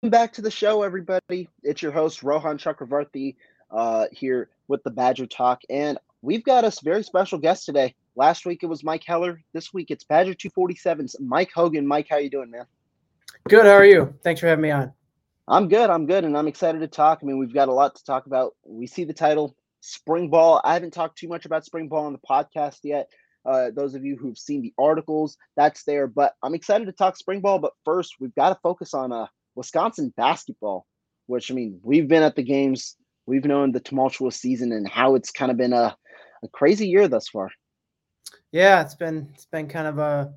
Welcome back to the show, everybody. It's your host, Rohan Chakravarthi, uh, here with the Badger Talk. And we've got a very special guest today. Last week it was Mike Heller. This week it's Badger 247's Mike Hogan. Mike, how you doing, man? Good. How are you? Thanks for having me on. I'm good. I'm good. And I'm excited to talk. I mean, we've got a lot to talk about. We see the title, Spring Ball. I haven't talked too much about Spring Ball on the podcast yet. Uh, those of you who've seen the articles, that's there. But I'm excited to talk Spring Ball. But first, we've got to focus on uh, Wisconsin basketball, which I mean, we've been at the games, we've known the tumultuous season and how it's kind of been a, a crazy year thus far. Yeah, it's been it's been kind of a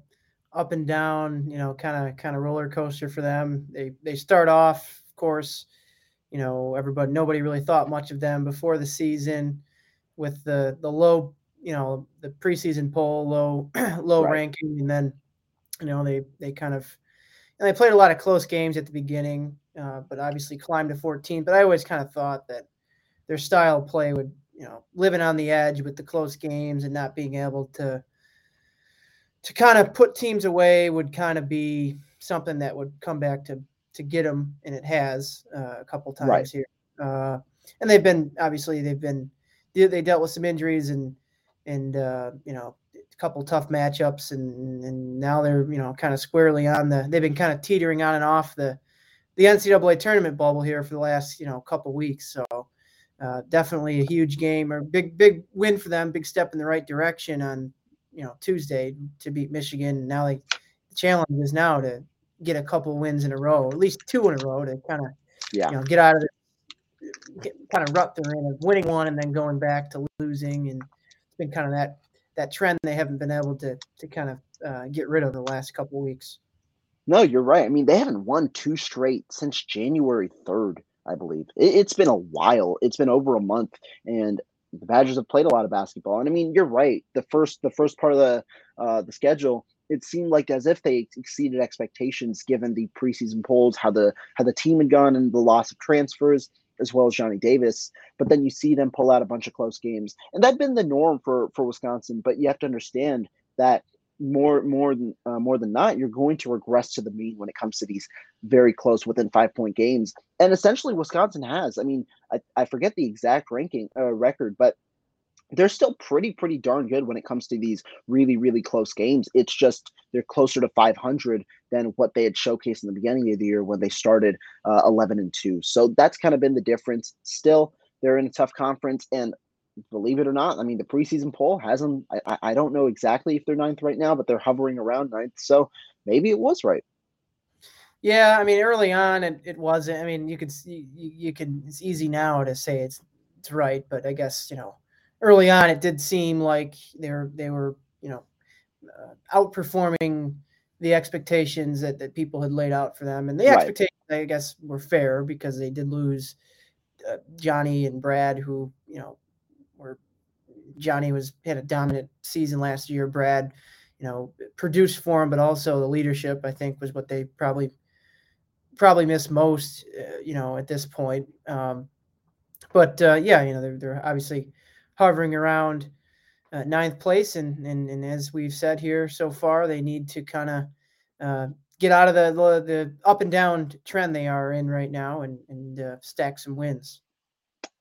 up and down, you know, kind of kind of roller coaster for them. They they start off, of course, you know, everybody nobody really thought much of them before the season with the the low, you know, the preseason poll low low right. ranking and then you know, they they kind of and they played a lot of close games at the beginning, uh, but obviously climbed to 14. But I always kind of thought that their style of play would, you know, living on the edge with the close games and not being able to to kind of put teams away would kind of be something that would come back to to get them, and it has uh, a couple times right. here. Uh, and they've been obviously they've been they dealt with some injuries and and uh, you know couple tough matchups, and and now they're you know kind of squarely on the. They've been kind of teetering on and off the the NCAA tournament bubble here for the last you know couple weeks. So uh, definitely a huge game or big big win for them. Big step in the right direction on you know Tuesday to beat Michigan. Now they the challenge is now to get a couple wins in a row, at least two in a row to kind of yeah. you know get out of the kind of rut they're in of winning one and then going back to losing and it's been kind of that that trend they haven't been able to to kind of uh, get rid of the last couple weeks. No, you're right. I mean, they haven't won two straight since January 3rd, I believe. It, it's been a while. It's been over a month, and the Badgers have played a lot of basketball. And I mean, you're right. The first the first part of the uh, the schedule, it seemed like as if they exceeded expectations given the preseason polls, how the how the team had gone, and the loss of transfers as well as Johnny Davis. But then you see them pull out a bunch of close games, and that's been the norm for for Wisconsin. But you have to understand that more more than uh, more than not, you're going to regress to the mean when it comes to these very close within five point games. And essentially, Wisconsin has. I mean, I, I forget the exact ranking uh, record, but they're still pretty pretty darn good when it comes to these really really close games. It's just they're closer to 500 than what they had showcased in the beginning of the year when they started uh, 11 and 2 so that's kind of been the difference. Still they're in a tough conference and believe it or not i mean the preseason poll has them i, I don't know exactly if they're ninth right now but they're hovering around ninth so maybe it was right. Yeah i mean early on it, it wasn't. I mean you could see you, you can it's easy now to say it's it's right but i guess you know early on, it did seem like they were they were you know uh, outperforming the expectations that, that people had laid out for them, and the right. expectations I guess were fair because they did lose uh, Johnny and Brad, who you know were Johnny was had a dominant season last year. Brad, you know, produced for him, but also the leadership I think was what they probably probably miss most, uh, you know, at this point. Um, but uh, yeah, you know, they're, they're obviously hovering around uh, ninth place, and, and and as we've said here so far, they need to kind of uh, get out of the, the, the up and down trend they are in right now, and and uh, stack some wins.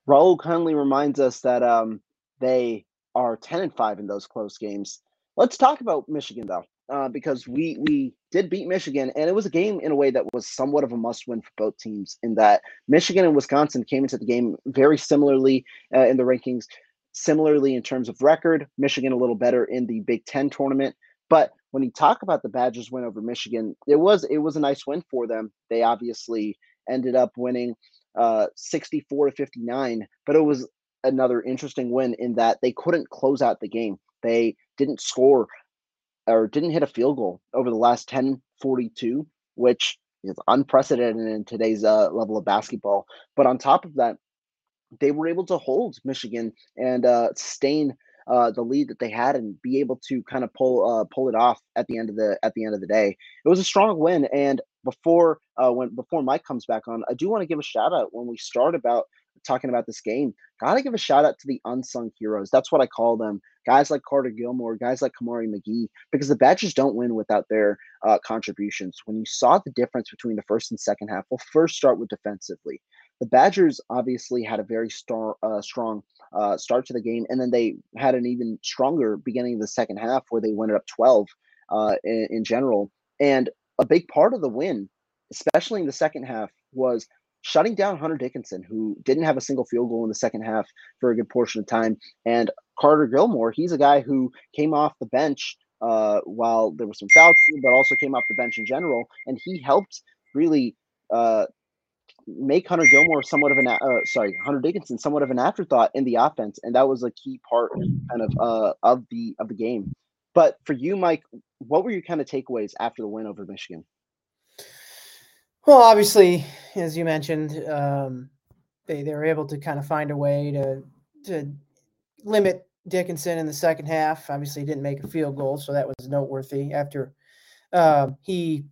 Raul kindly reminds us that um, they are ten and five in those close games. Let's talk about Michigan though, uh, because we we did beat Michigan, and it was a game in a way that was somewhat of a must-win for both teams. In that Michigan and Wisconsin came into the game very similarly uh, in the rankings, similarly in terms of record. Michigan a little better in the Big Ten tournament, but when you talk about the Badgers win over Michigan, it was it was a nice win for them. They obviously ended up winning uh, 64 to 59, but it was another interesting win in that they couldn't close out the game. They didn't score or didn't hit a field goal over the last 10 42, which is unprecedented in today's uh, level of basketball. But on top of that, they were able to hold Michigan and uh, sustain uh, the lead that they had and be able to kind of pull uh, pull it off at the end of the at the end of the day. It was a strong win. And before uh, when before Mike comes back on, I do want to give a shout out when we start about talking about this game. Gotta give a shout out to the unsung heroes. That's what I call them. Guys like Carter Gilmore, guys like Kamari McGee, because the Badgers don't win without their uh, contributions. When you saw the difference between the first and second half, we'll first start with defensively. The Badgers obviously had a very star, uh, strong uh, start to the game, and then they had an even stronger beginning of the second half where they went up 12 uh, in, in general. And a big part of the win, especially in the second half, was shutting down Hunter Dickinson, who didn't have a single field goal in the second half for a good portion of time. And Carter Gilmore, he's a guy who came off the bench uh, while there was some fouls, but also came off the bench in general, and he helped really uh, make Hunter Gilmore somewhat of an uh, sorry Hunter Dickinson somewhat of an afterthought in the offense, and that was a key part kind of uh, of the of the game. But for you, Mike, what were your kind of takeaways after the win over Michigan? Well, obviously, as you mentioned, um, they they were able to kind of find a way to to limit Dickinson in the second half. Obviously, didn't make a field goal, so that was noteworthy. After uh, he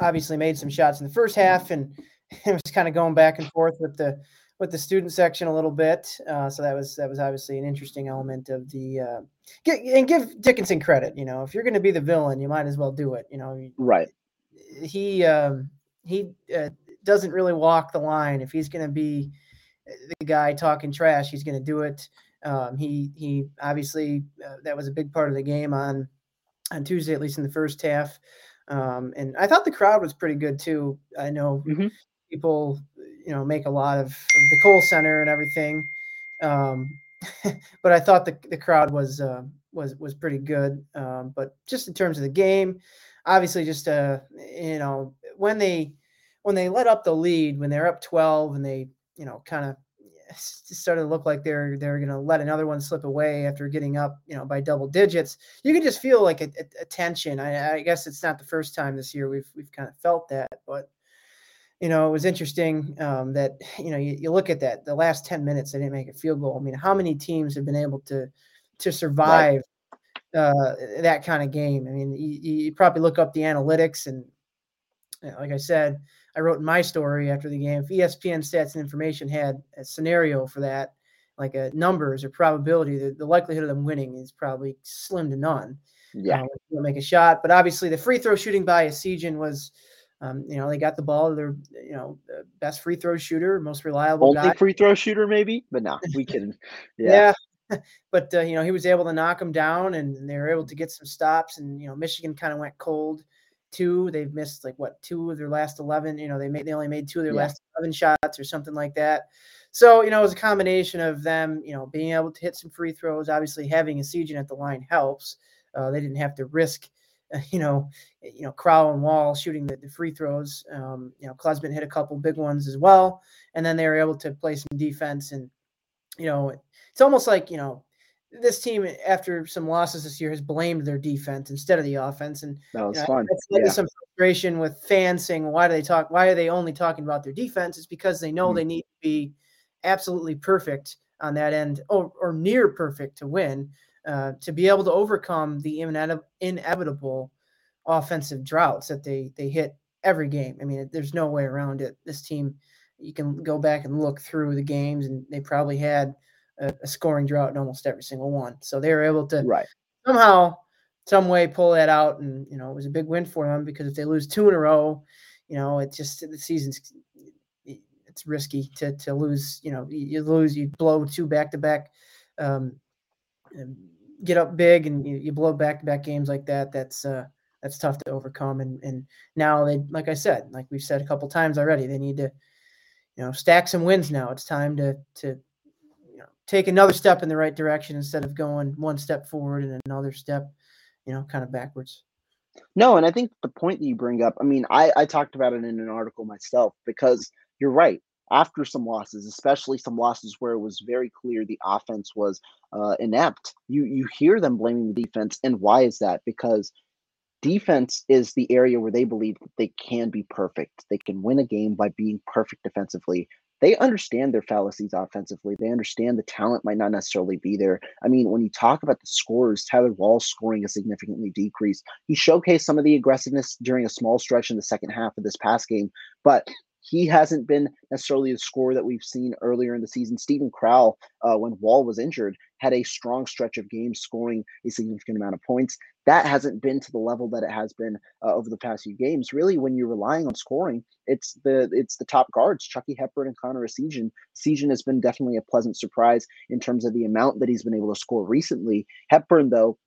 obviously made some shots in the first half and it was kind of going back and forth with the with the student section a little bit. Uh, so that was that was obviously an interesting element of the uh, get, and give Dickinson credit. You know, if you're going to be the villain, you might as well do it. You know, right? He um, he uh, doesn't really walk the line. If he's going to be the guy talking trash, he's going to do it. Um, he he obviously uh, that was a big part of the game on on Tuesday, at least in the first half. Um, and I thought the crowd was pretty good too. I know mm-hmm people, you know, make a lot of, of the Kohl Center and everything. Um, but I thought the, the crowd was uh, was was pretty good. Um, but just in terms of the game, obviously, just uh, you know, when they when they let up the lead, when they're up twelve, and they you know kind of started to look like they're they're going to let another one slip away after getting up, you know, by double digits. You can just feel like a, a, a tension. I, I, guess it's not the first time this year we've we've kind of felt that, but you know, it was interesting um, that you know you, you, look at that the last ten minutes they didn't make a field goal. I mean, how many teams have been able to to survive right. uh, that kind of game? I mean, you, you, probably look up the analytics and, you know, like I said, I wrote in my story after the game. If ESPN Stats and Information had a scenario for that, like a numbers or probability, the, the likelihood of them winning is probably slim to none. Yeah, uh, make a shot, but obviously the free throw shooting by Essegian was um, you know, they got the ball. They're you know best free throw shooter, most reliable Only guy. free throw shooter, maybe, but no, we can. Yeah. yeah. but uh, you know he was able to knock them down, and they were able to get some stops. And you know Michigan kind of went cold too. They've missed like what two of their last eleven. You know they made they only made two of their yeah. last eleven shots or something like that. So you know it was a combination of them, you know, being able to hit some free throws. Obviously, having a Essegian at the line helps. Uh, they didn't have to risk you know, you know, Crowl and Wahl shooting the, the free throws. Um, you know, Klesmit hit a couple big ones as well, and then they were able to play some defense. And you know, it's almost like you know, this team after some losses this year has blamed their defense instead of the offense, and that was you know, fun. That's led yeah. to some frustration with fans saying, "Why do they talk? Why are they only talking about their defense?" It's because they know mm-hmm. they need to be absolutely perfect on that end, or, or near perfect to win. Uh, to be able to overcome the inevitable offensive droughts that they they hit every game. I mean, there's no way around it. This team, you can go back and look through the games, and they probably had a, a scoring drought in almost every single one. So they were able to right. somehow, some way, pull that out, and you know, it was a big win for them because if they lose two in a row, you know, it's just the season's it's risky to to lose. You know, you lose, you blow two back to back, get up big, and you, you blow back to back games like that. That's uh, that's tough to overcome. And and now they, like I said, like we've said a couple times already, they need to, you know, stack some wins. Now it's time to to you know take another step in the right direction instead of going one step forward and another step, you know, kind of backwards. No, and I think the point that you bring up, I mean, I, I talked about it in an article myself because you're right. After some losses, especially some losses where it was very clear the offense was uh, inept, you you hear them blaming the defense, and why is that? Because defense is the area where they believe that they can be perfect. They can win a game by being perfect defensively. They understand their fallacies offensively. They understand the talent might not necessarily be there. I mean, when you talk about the scores, Tyler Wahl's scoring has significantly decreased. He showcased some of the aggressiveness during a small stretch in the second half of this past game, but he hasn't been necessarily the scorer that we've seen earlier in the season. Steven Crowl, uh, when Wahl was injured, had a strong stretch of games scoring a significant amount of points. That hasn't been to the level that it has been uh, over the past few games. Really, when you're relying on scoring, it's the it's the top guards, Chucky Hepburn and Connor Essegian. Essegian has been definitely a pleasant surprise in terms of the amount that he's been able to score recently. Hepburn, though,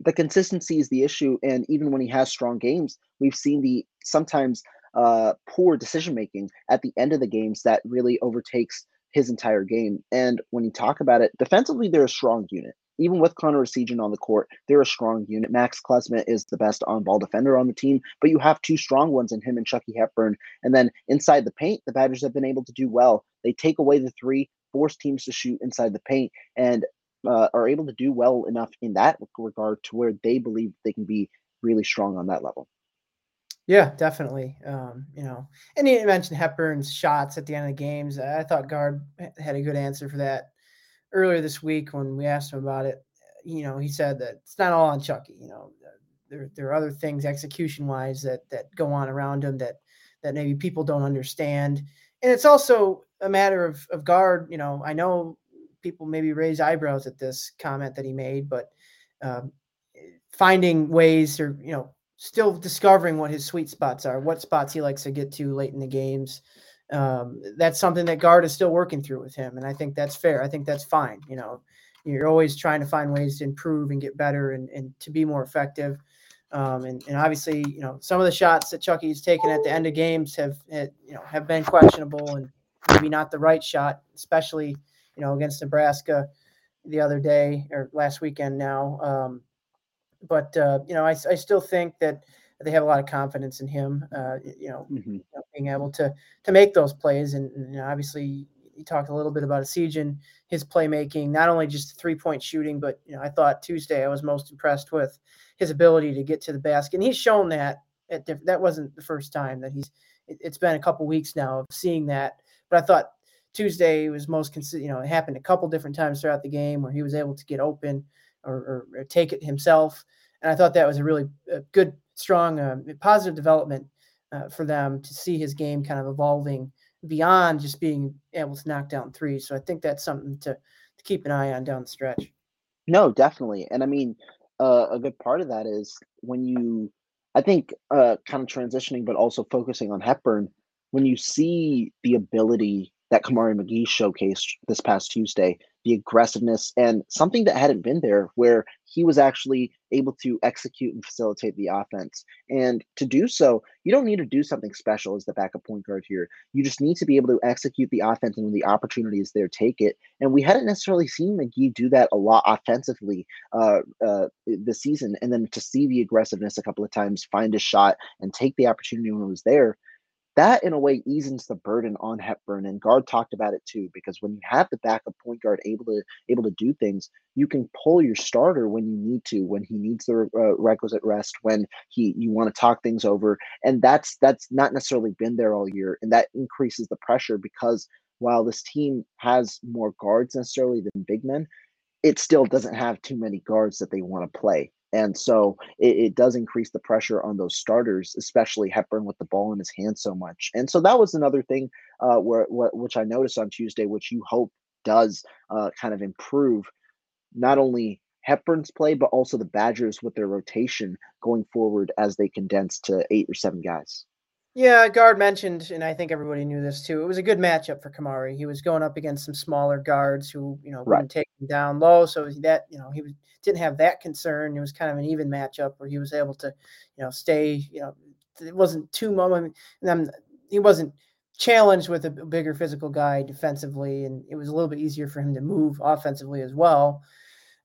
the consistency is the issue, and even when he has strong games, we've seen the sometimes uh, poor decision making at the end of the games that really overtakes his entire game. And when you talk about it, defensively, they're a strong unit. Even with Connor Essegian on the court, they're a strong unit. Max Klesmit is the best on-ball defender on the team, but you have two strong ones in him and Chucky Hepburn. And then inside the paint, the Badgers have been able to do well. They take away the three, force teams to shoot inside the paint, and uh, are able to do well enough in that regard to where they believe they can be really strong on that level. Yeah, definitely. Um, you know, and you mentioned Hepburn's shots at the end of the games. I thought Gard had a good answer for that earlier this week when we asked him about it. You know, he said that it's not all on Chucky. You know, there there are other things execution wise that that go on around him that that maybe people don't understand, and it's also a matter of of Gard. You know, I know people maybe raise eyebrows at this comment that he made, but um, finding ways or you know still discovering what his sweet spots are, what spots he likes to get to late in the games. Um, that's something that Gard is still working through with him, and I think that's fair. I think that's fine. You know, you're always trying to find ways to improve and get better and, and to be more effective. Um, and, and obviously, you know, some of the shots that Chucky's taken at the end of games have, have you know have been questionable and maybe not the right shot, especially you know against Nebraska the other day or last weekend now. Um, but uh, you know, I, I still think that they have a lot of confidence in him. Uh, you know, mm-hmm. being able to to make those plays, and, and you know, obviously, you talked a little bit about Essegian, his playmaking, not only just three point shooting, but you know, I thought Tuesday I was most impressed with his ability to get to the basket, and he's shown that. At diff- that wasn't the first time that he's. It, it's been a couple weeks now of seeing that, but I thought Tuesday was most consistent. You know, it happened a couple different times throughout the game where he was able to get open or, or, take it himself. And I thought that was a really uh, good, strong, uh, positive development uh, for them to see his game kind of evolving beyond just being able to knock down threes. So I think that's something to, to keep an eye on down the stretch. No, definitely. And I mean, uh, a good part of that is when you, I think, uh, kind of transitioning, but also focusing on Hepburn, when you see the ability that Kamari McGee showcased this past Tuesday, the aggressiveness and something that hadn't been there where he was actually able to execute and facilitate the offense. And to do so, you don't need to do something special as the backup point guard here. You just need to be able to execute the offense and when the opportunity is there, take it. And we hadn't necessarily seen McGee do that a lot offensively uh, uh, this season. And then to see the aggressiveness a couple of times, find a shot and take the opportunity when it was there that in a way eases the burden on Hepburn and Gard talked about it too because when you have the backup point guard able to able to do things you can pull your starter when you need to when he needs the uh, requisite rest when he you want to talk things over and that's that's not necessarily been there all year and that increases the pressure because while this team has more guards necessarily than big men it still doesn't have too many guards that they want to play And so it, it, does increase the pressure on those starters, especially Hepburn with the ball in his hand so much. And so that was another thing uh, where, where which I noticed on Tuesday, which you hope does uh, kind of improve not only Hepburn's play, but also the Badgers with their rotation going forward as they condense to eight or seven guys. Yeah, Gard mentioned, and I think everybody knew this too. It was a good matchup for Kamari. He was going up against some smaller guards who, you know, wouldn't right. take him down low. So that, you know, he was, didn't have that concern. It was kind of an even matchup where he was able to, you know, stay. You know, it wasn't too much. And he wasn't challenged with a bigger physical guy defensively, and it was a little bit easier for him to move offensively as well.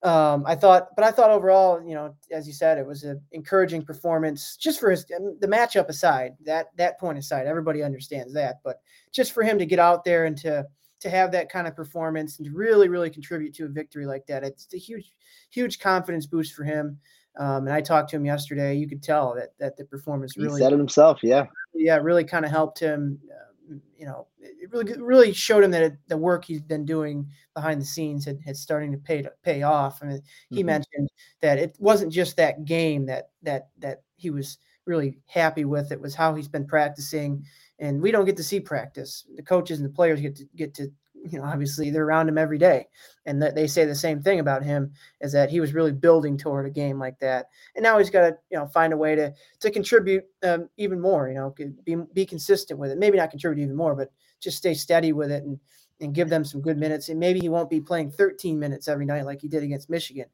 Um, I thought, but I thought overall, you know, as you said, it was an encouraging performance just for his the matchup aside, that that point aside, everybody understands that, but just for him to get out there and to to have that kind of performance and to really, really contribute to a victory like that, it's a huge, huge confidence boost for him. Um, and I talked to him yesterday. You could tell that that the performance really he said it himself. Yeah, yeah, really kind of helped him. Uh, you know, it really really showed him that it, the work he's been doing behind the scenes had, had starting to pay to pay off. I mean, he mm-hmm. mentioned that it wasn't just that game that that that he was really happy with. It was how he's been practicing, and we don't get to see practice. The coaches and the players get to get to you know, obviously they're around him every day, and that they say the same thing about him is that he was really building toward a game like that, and now he's got to you know find a way to to contribute um, even more. You know, be be consistent with it. Maybe not contribute even more, but just stay steady with it and and give them some good minutes. And maybe he won't be playing 13 minutes every night like he did against Michigan,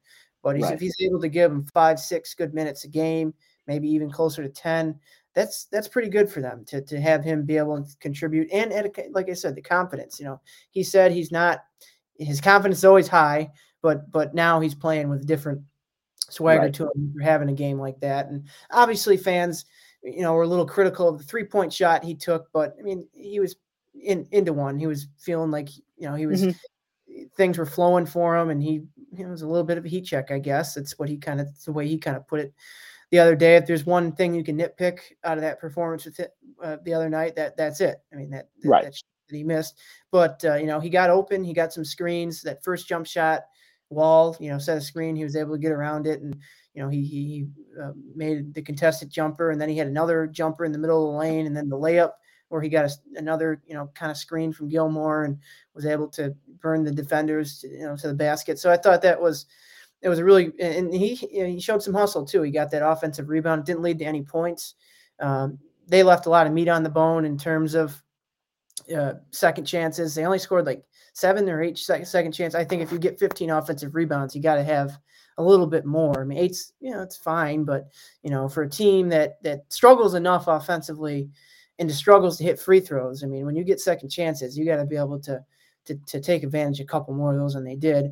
but he's, right. if he's able to give them five, six good minutes a game, maybe even closer to 10, that's that's pretty good for them to to have him be able to contribute and, like I said, the confidence. You know, he said he's not his confidence is always high, but but now he's playing with different swagger right. to him for having a game like that. And obviously, fans, you know, were a little critical of the three point shot he took, but I mean, he was in into one. He was feeling like you know he was mm-hmm. things were flowing for him, and he it was a little bit of a heat check, I guess. That's what he kind of the way he kind of put it the other day. If there's one thing you can nitpick out of that performance with it uh, the other night, that that's it. I mean that that, right. that, he missed, but uh, you know he got open. He got some screens. That first jump shot, Wahl, you know, set a screen. He was able to get around it, and you know he he uh, made the contested jumper, and then he had another jumper in the middle of the lane, and then the layup where he got a, another you know kind of screen from Gilmore and was able to burn the defenders to, you know to the basket. So I thought that was it was a really and he he showed some hustle too. He got that offensive rebound. Didn't lead to any points. Um, they left a lot of meat on the bone in terms of uh, second chances. They only scored like seven or eight second, second chance. I think if you get 15 offensive rebounds, you got to have a little bit more. I mean, eight's you know it's fine, but you know for a team that that struggles enough offensively and struggles to hit free throws. I mean, when you get second chances, you got to be able to, to to take advantage a couple more of those, and they did.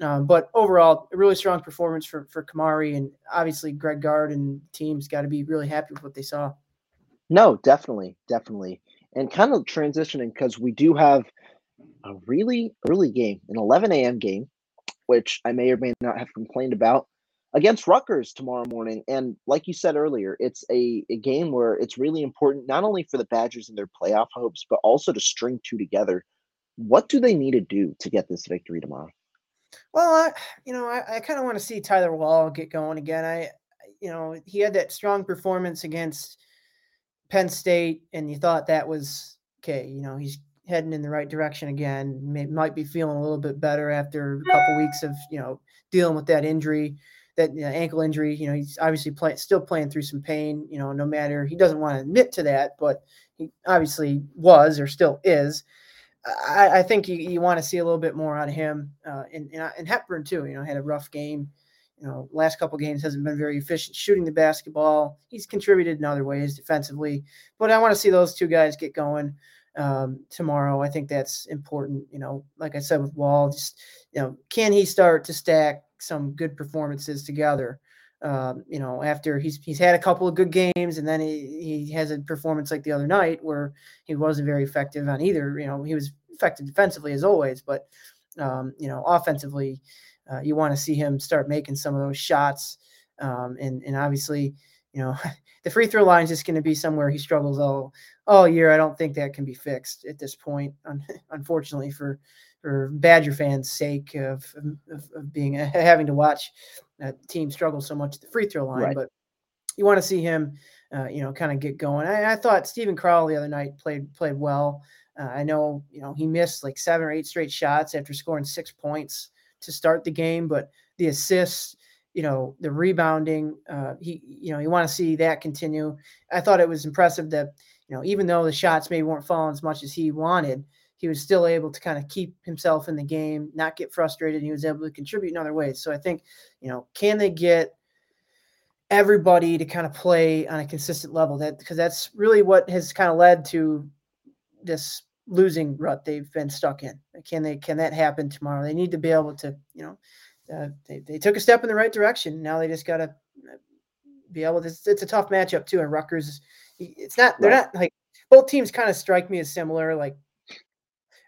Um, but overall, a really strong performance for for Kamari, and obviously Greg Gard and teams got to be really happy with what they saw. No, definitely, definitely, and kind of transitioning because we do have a really early game, an 11 a.m. game, which I may or may not have complained about against Rutgers tomorrow morning. And like you said earlier, it's a, a game where it's really important not only for the Badgers and their playoff hopes, but also to string two together. What do they need to do to get this victory tomorrow? Well, I, you know, I, I kind of want to see Tyler Wahl get going again. I, you know, he had that strong performance against Penn State, and you thought that was okay. You know, he's heading in the right direction again. May, might be feeling a little bit better after a couple weeks of you know dealing with that injury, that you know, ankle injury. You know, he's obviously play, still playing through some pain. You know, no matter he doesn't want to admit to that, but he obviously was or still is. I, I think you, you want to see a little bit more out of him. Uh, and, and, and Hepburn too. You know, had a rough game. You know, last couple games hasn't been very efficient shooting the basketball. He's contributed in other ways defensively, but I want to see those two guys get going um, tomorrow. I think that's important. You know, like I said with Wahl, just you know, can he start to stack some good performances together? Um, you know, after he's he's had a couple of good games, and then he, he has a performance like the other night where he wasn't very effective on either. You know, he was effective defensively as always, but um, you know, offensively, uh, you want to see him start making some of those shots. Um, and and obviously, you know, the free throw line is just going to be somewhere he struggles all all year. I don't think that can be fixed at this point, unfortunately for for Badger fans' sake of, of, of being having to watch uh, team struggle so much at the free throw line. Right. But you want to see him, uh, you know, kind of get going. I, I thought Steven Crowl the other night played played well. Uh, I know, you know, he missed like seven or eight straight shots after scoring six points to start the game, but the assists, you know, the rebounding, uh, he, you know, you want to see that continue. I thought it was impressive that, you know, even though the shots maybe weren't falling as much as he wanted, he was still able to kind of keep himself in the game, not get frustrated. And he was able to contribute in other ways. So I think, you know, can they get everybody to kind of play on a consistent level? That because that's really what has kind of led to this losing rut they've been stuck in. Can they? Can that happen tomorrow? They need to be able to, you know, uh, they they took a step in the right direction. Now they just got to uh, be able to. It's, it's, a tough matchup too. And Rutgers, it's not. They're right. not like both teams. Kind of strike me as similar. Like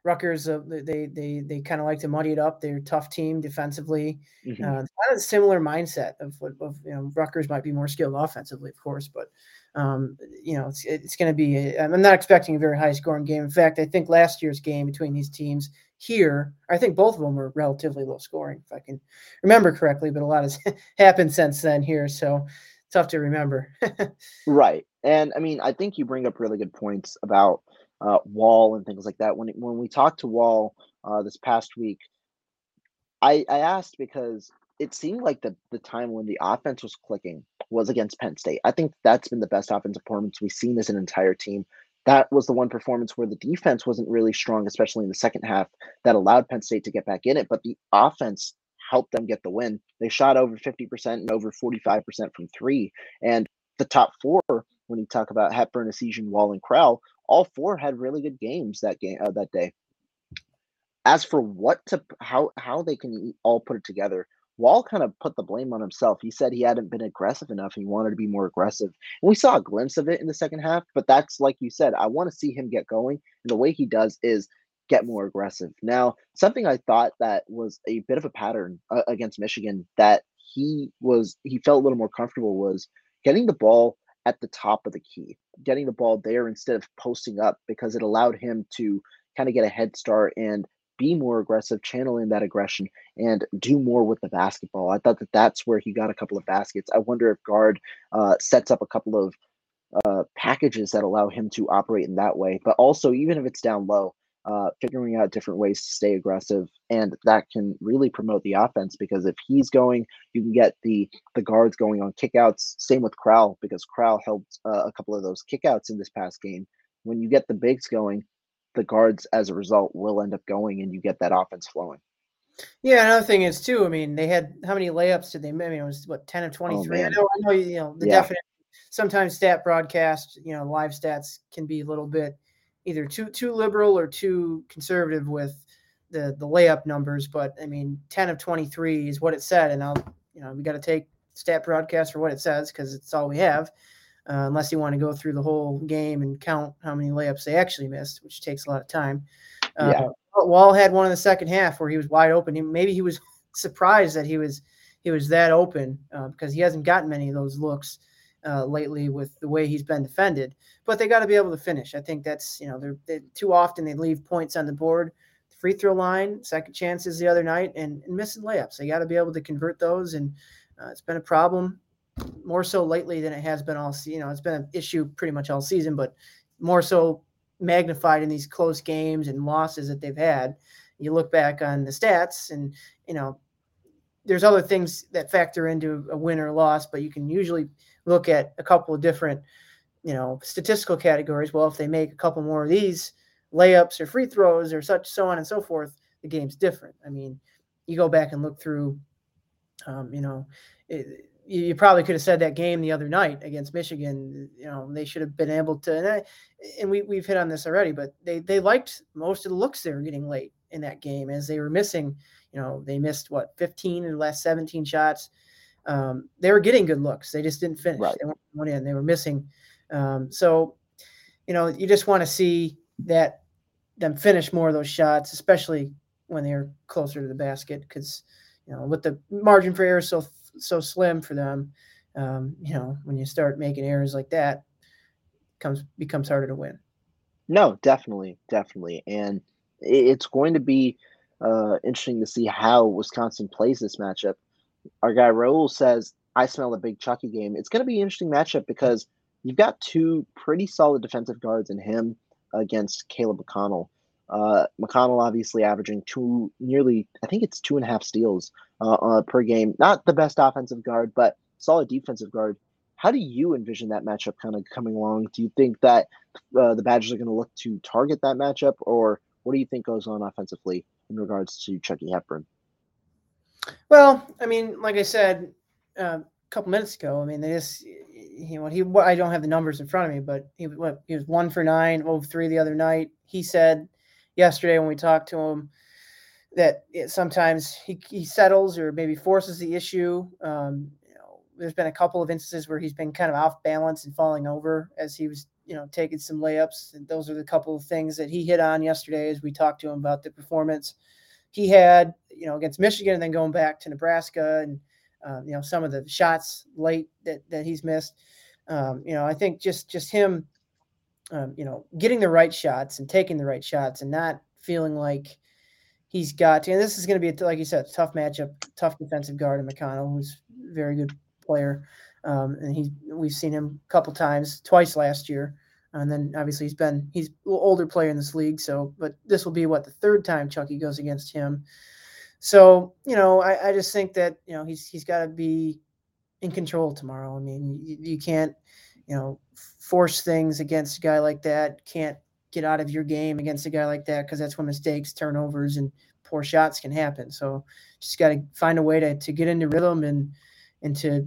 Rutgers, uh, they they they kind of like to muddy it up. They're a tough team defensively. Mm-hmm. Uh, kind of a similar mindset of what of you know Rutgers might be more skilled offensively, of course, but um, you know it's it's going to be. I'm not expecting a very high scoring game. In fact, I think last year's game between these teams here, I think both of them were relatively low scoring, if I can remember correctly. But a lot has happened since then here, so tough to remember. right, and I mean, I think you bring up really good points about uh, Wahl and things like that. When when we talked to Wahl uh, this past week, I I asked because it seemed like the the time when the offense was clicking was against Penn State. I think that's been the best offensive performance we've seen as an entire team. That was the one performance where the defense wasn't really strong, especially in the second half, that allowed Penn State to get back in it. But the offense helped them get the win. They shot over 50% and over 45% from three. And the top four, when you talk about Hepburn, Essegian, Wahl, and Crowl, all four had really good games that game uh, that day. As for what to how how they can all put it together, Wahl kind of put the blame on himself. He said he hadn't been aggressive enough. He wanted to be more aggressive. And we saw a glimpse of it in the second half, but that's like you said, I want to see him get going. And the way he does is get more aggressive. Now, something I thought that was a bit of a pattern uh, against Michigan that he was he felt a little more comfortable was getting the ball at the top of the key, getting the ball there instead of posting up because it allowed him to kind of get a head start and be more aggressive, channeling that aggression and do more with the basketball. I thought that that's where he got a couple of baskets. I wonder if Gard uh, sets up a couple of uh, packages that allow him to operate in that way. But also, even if it's down low, uh, figuring out different ways to stay aggressive, and that can really promote the offense because if he's going, you can get the the guards going on kickouts. Same with Crowl because Crowl helped uh, a couple of those kickouts in this past game. When you get the bigs going, the guards as a result will end up going, and you get that offense flowing. Yeah, another thing is too. I mean, they had how many layups did they? I mean, it was what ten of twenty three. Oh, I know, I know. You know, the yeah. definite. Sometimes stat broadcast, you know, live stats can be a little bit either too too liberal or too conservative with the the layup numbers. But I mean, ten of twenty three is what it said, and I'll you know we got to take stat broadcast for what it says because it's all we have. Uh, unless you want to go through the whole game and count how many layups they actually missed, which takes a lot of time. Uh, yeah. Wahl had one in the second half where he was wide open. He, maybe he was surprised that he was he was that open uh, because he hasn't gotten many of those looks uh, lately with the way he's been defended. But they got to be able to finish. I think that's you know they're, they're, too often they leave points on the board, the free throw line, second chances the other night, and, and missing layups. They got to be able to convert those, and uh, it's been a problem more so lately than it has been all. Season. You know, it's been an issue pretty much all season, but more so magnified in these close games and losses that they've had. You look back on the stats, and you know there's other things that factor into a win or loss, but you can usually look at a couple of different, you know, statistical categories. Well, if they make a couple more of these layups or free throws or such, so on and so forth, the game's different. I mean, you go back and look through, um, you know, it, you probably could have said that game the other night against Michigan. You know, they should have been able to, and, I, and we we've hit on this already, but they they liked most of the looks they were getting late in that game as they were missing. You know, they missed what 15 in the last 17 shots um, they were getting good looks. They just didn't finish. Right. They went in. They were missing. Um, so, you know, you just want to see that them finish more of those shots, especially when they're closer to the basket, because you know, with the margin for error so so slim for them, um, you know, when you start making errors like that, comes becomes harder to win. No, definitely, definitely, and it's going to be uh, interesting to see how Wisconsin plays this matchup Our guy Raul says, I smell a big Chucky game. It's going to be an interesting matchup because you've got two pretty solid defensive guards in him against Caleb McConnell. Uh, McConnell obviously averaging two, nearly, I think it's two and a half steals uh, uh, per game. Not the best offensive guard, but solid defensive guard. How do you envision that matchup kind of coming along? Do you think that uh, the Badgers are going to look to target that matchup, or what do you think goes on offensively in regards to Chucky Hepburn? Well, I mean, like I said uh, a couple minutes ago, I mean, they just, you know, he, I don't have the numbers in front of me, but he, what, he was one for nine over three the other night. He said yesterday when we talked to him that it, sometimes he, he settles or maybe forces the issue. Um, there's been a couple of instances where he's been kind of off balance and falling over as he was, you know, taking some layups. And those are the couple of things that he hit on yesterday as we talked to him about the performance he had, you know, against Michigan and then going back to Nebraska and, uh, you know, some of the shots late that, that he's missed. Um, you know, I think just, just him, um, you know, getting the right shots and taking the right shots and not feeling like he's got, to, and this is going to be, like you said, tough matchup, tough defensive guard in McConnell, who's very good player. Um, and he we've seen him a couple times, twice last year. And then obviously he's been he's older player in this league. So, but this will be what the third time Chucky goes against him. So, you know, I, I just think that you know he's he's got to be in control tomorrow. I mean, you, you can't you know force things against a guy like that. Can't get out of your game against a guy like that because that's when mistakes, turnovers, and poor shots can happen. So, just got to find a way to to get into rhythm and and to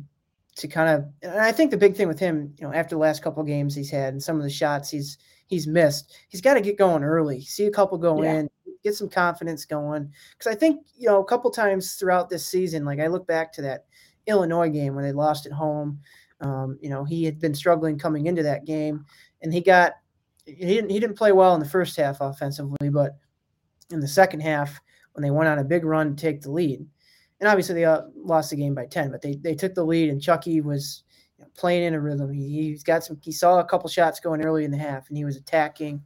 to kind of and I think the big thing with him, you know, after the last couple games he's had and some of the shots he's he's missed, he's got to get going early. See a couple go yeah. in, get some confidence going. Because I think you know a couple times throughout this season, like I look back to that Illinois game when they lost at home. Um, you know, he had been struggling coming into that game, and he got he didn't he didn't play well in the first half offensively, but in the second half when they went on a big run to take the lead and obviously they uh, lost the game by 10 but they they took the lead and chucky was you know, playing in a rhythm. He, has got some he saw a couple shots going early in the half and he was attacking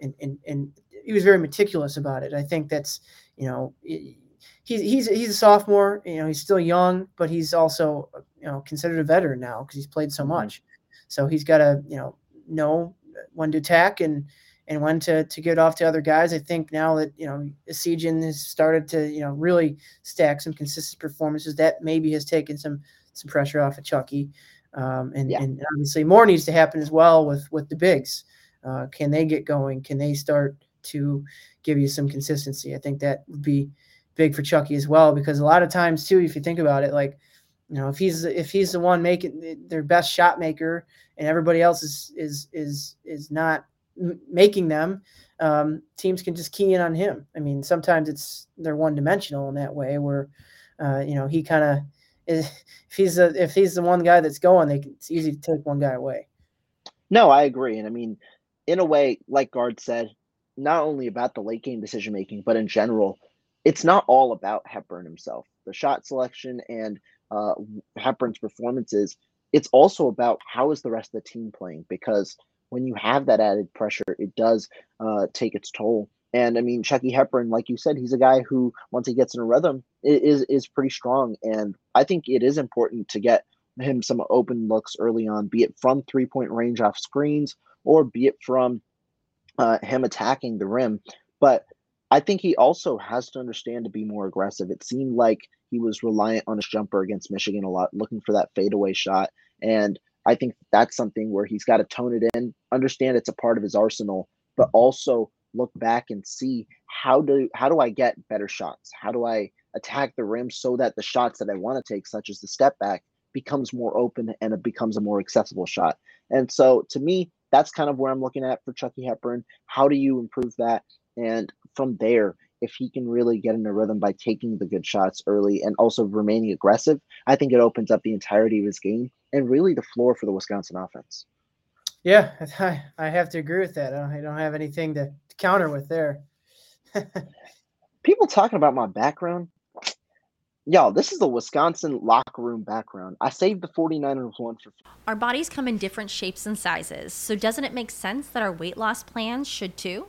and and, and he was very meticulous about it. I think that's you know he's he's he's a sophomore you know he's still young but he's also you know considered a veteran now because he's played so mm-hmm. much. So he's got to you know know when to attack and and when to to get off to other guys. I think now that you know Essegian has started to you know really stack some consistent performances, that maybe has taken some some pressure off of Chucky. Um, and, yeah. and obviously more needs to happen as well with with the bigs. Uh, can they get going? Can they start to give you some consistency? I think that would be big for Chucky as well because a lot of times too, if you think about it, like you know if he's if he's the one making their best shot maker and everybody else is is is is not making them, um, teams can just key in on him. I mean, sometimes it's they're one dimensional in that way where, uh, you know, he kind of if he's a, if he's the one guy that's going, they can, it's easy to take one guy away. No, I agree, and I mean, in a way, like Gard said, not only about the late game decision making, but in general, it's not all about Hepburn himself. The shot selection and uh, Hepburn's performances. It's also about how is the rest of the team playing because when you have that added pressure, it does uh, take its toll. And I mean, Chucky Hepburn, like you said, he's a guy who, once he gets in a rhythm, is is pretty strong. And I think it is important to get him some open looks early on, be it from three point range off screens or be it from uh, him attacking the rim. But I think he also has to understand to be more aggressive. It seemed like he was reliant on his jumper against Michigan a lot, looking for that fadeaway shot. And I think that's something where he's got to tone it in, understand it's a part of his arsenal, but also look back and see how do how do I get better shots? How do I attack the rim so that the shots that I want to take, such as the step back, becomes more open and it becomes a more accessible shot. And so to me, that's kind of where I'm looking at for Chucky Hepburn. How do you improve that? And from there, if he can really get in a rhythm by taking the good shots early and also remaining aggressive, I think it opens up the entirety of his game and really the floor for the Wisconsin offense. Yeah, I, I have to agree with that. I don't have anything to counter with there. People talking about my background. Y'all, this is the Wisconsin locker room background. I saved the 49ers one for. Our bodies come in different shapes and sizes, so doesn't it make sense that our weight loss plans should too?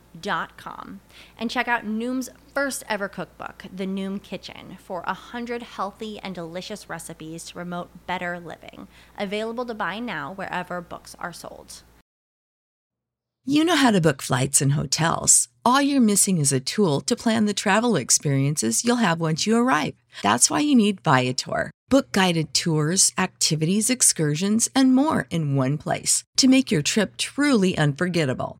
noom.com and check out Noom's first ever cookbook, The Noom Kitchen, for 100 healthy and delicious recipes to promote better living. Available to buy now wherever books are sold. You know how to book flights and hotels. All you're missing is a tool to plan the travel experiences you'll have once you arrive. That's why you need Viator. Book guided tours, activities, excursions, and more in one place to make your trip truly unforgettable.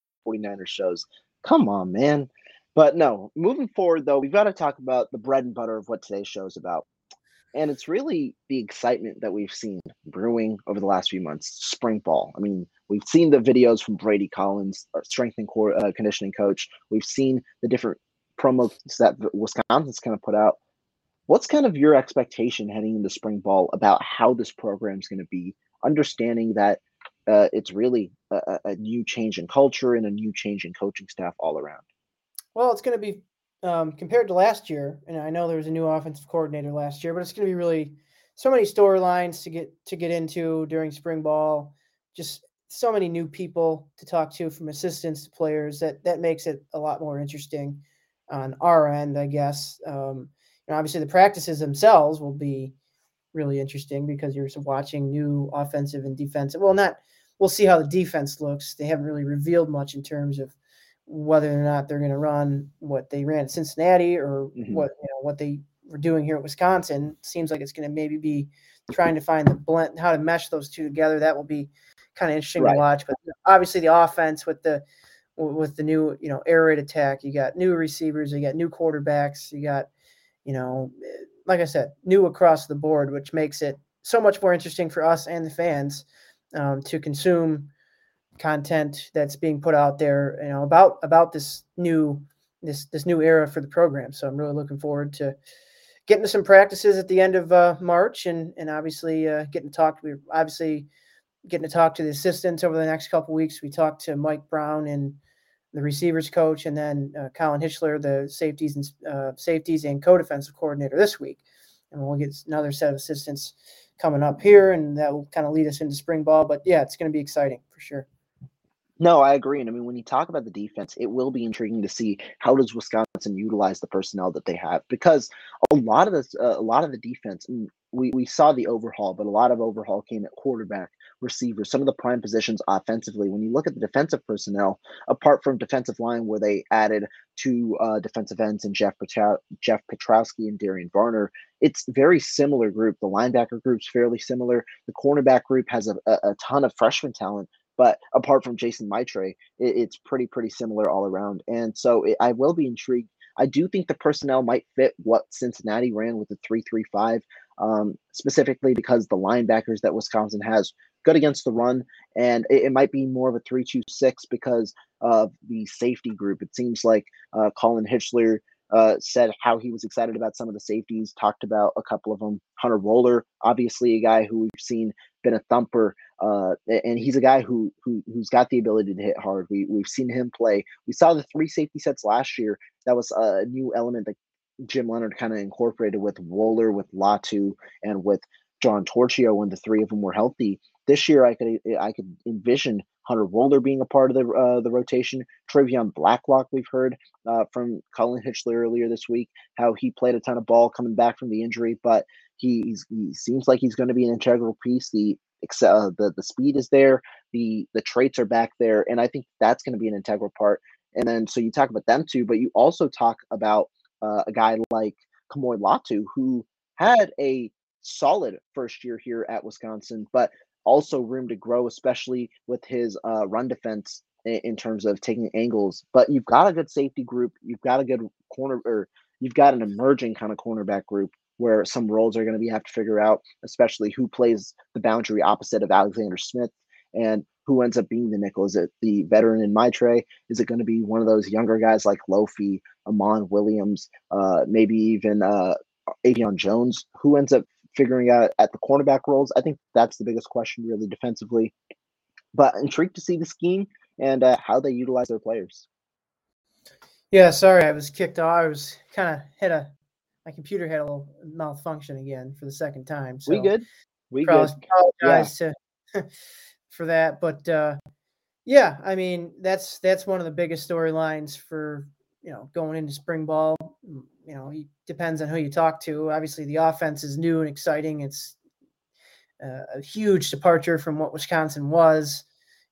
49ers shows. Come on, man. But no, moving forward, though, we've got to talk about the bread and butter of what today's show is about. And it's really the excitement that we've seen brewing over the last few months. Spring ball. I mean, we've seen the videos from Brady Collins, our strength and core uh, conditioning coach. We've seen the different promos that Wisconsin's kind of put out. What's kind of your expectation heading into spring ball about how this program is going to be? Understanding that uh, it's really a, a, new change in culture and a new change in coaching staff all around. Well, it's going to be um, compared to last year, and I know there was a new offensive coordinator last year, but it's going to be really so many storylines to get to get into during spring ball. Just so many new people to talk to, from assistants to players. That that makes it a lot more interesting on our end, I guess. Um, and obviously, the practices themselves will be really interesting because you're watching new offensive and defensive. Well, not we'll see how the defense looks. They haven't really revealed much in terms of whether or not they're going to run what they ran at Cincinnati or mm-hmm. what you know what they were doing here at Wisconsin. Seems like it's going to maybe be trying to find the blend, how to mesh those two together. That will be kind of interesting right. to watch. But obviously, the offense with the with the new you know air raid attack, you got new receivers, you got new quarterbacks, you got you know like I said, new across the board, which makes it so much more interesting for us and the fans um, to consume content that's being put out there, you know, about about this new this this new era for the program. So I'm really looking forward to getting to some practices at the end of uh, March, and and obviously uh, getting to talk. We're obviously getting to talk to the assistants over the next couple weeks. We talked to Mike Brown and the receivers coach, and then uh, Colin Hitschler, the safeties and uh, safeties and co-defensive coordinator this week. And we'll get another set of assistants coming up here, and that will kind of lead us into spring ball. But yeah, it's going to be exciting for sure. No, I agree. And I mean, when you talk about the defense, it will be intriguing to see how does Wisconsin utilize the personnel that they have because a lot of this, uh, a lot of the defense, we, we saw the overhaul, but a lot of overhaul came at quarterback, receivers, some of the prime positions offensively. When you look at the defensive personnel, apart from defensive line, where they added two uh, defensive ends and Jeff Petra- Jeff Pietrowski and Darian Varner, it's very similar group. The linebacker group's fairly similar. The cornerback group has a, a, a ton of freshman talent. But apart from Jason Maitre, it, it's pretty pretty similar all around, and so it, I will be intrigued I do think the personnel might fit what Cincinnati ran with the three three five. um, specifically because the linebackers that Wisconsin has good against the run, and it, it might be more of a three-two-six because of the safety group. It seems like uh, Colin Hitschler uh, said how he was excited about some of the safeties, talked about a couple of them. Hunter Wohler, obviously a guy who we've seen been a thumper, uh, and he's a guy who, who who's got the ability to hit hard. We we've seen him play. We saw the three safety sets last year. That was a new element that Jim Leonhard kind of incorporated with Wohler, with Latu, and with John Torchio when the three of them were healthy. This year, I could I could envision Hunter Wohler being a part of the uh, the rotation. Travian Blaylock, we've heard uh, from Colin Hitschler earlier this week how he played a ton of ball coming back from the injury, but he's he seems like he's going to be an integral piece. The uh, the the speed is there, the the traits are back there, and I think that's going to be an integral part. And then so you talk about them too, but you also talk about uh, a guy like Kamoi Latu who had a solid first year here at Wisconsin, but also room to grow, especially with his uh, run defense in, in, terms of taking angles. But you've got a good safety group. You've got a good corner, or you've got an emerging kind of cornerback group where some roles are going to be have to figure out, especially who plays the boundary opposite of Alexander Smith and who ends up being the nickel. Is it the veteran in Maitre? Is it going to be one of those younger guys like Lofi, Amon Williams, uh, maybe even uh, Avyonne Jones? Who ends up figuring out at the cornerback roles. I think that's the biggest question, really, defensively. But intrigued to see the scheme and uh, how they utilize their players. Yeah, sorry, I was kicked off. I was kind of hit a my computer had a little malfunction again for the second time. So we good. We good. Apologize yeah. to, for that, but uh, yeah, I mean that's that's one of the biggest storylines for you know going into spring ball you know, it depends on who you talk to. Obviously, the offense is new and exciting. It's uh, a huge departure from what Wisconsin was,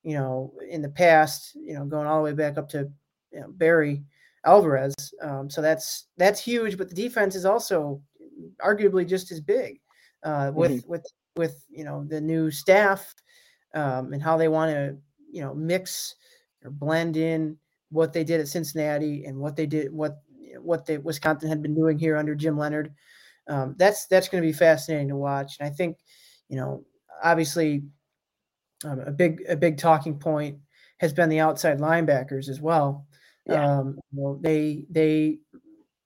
you know, in the past. You know, going all the way back up to you know, Barry Alvarez. Um, so that's that's huge. But the defense is also arguably just as big uh, with mm-hmm. with with you know the new staff um, and how they want to you know mix or blend in what they did at Cincinnati and what they did what what the Wisconsin had been doing here under Jim Leonhard. Um, that's that's going to be fascinating to watch. And I think, you know, obviously, um, a big a big talking point has been the outside linebackers as well. Yeah. Um, you know, they they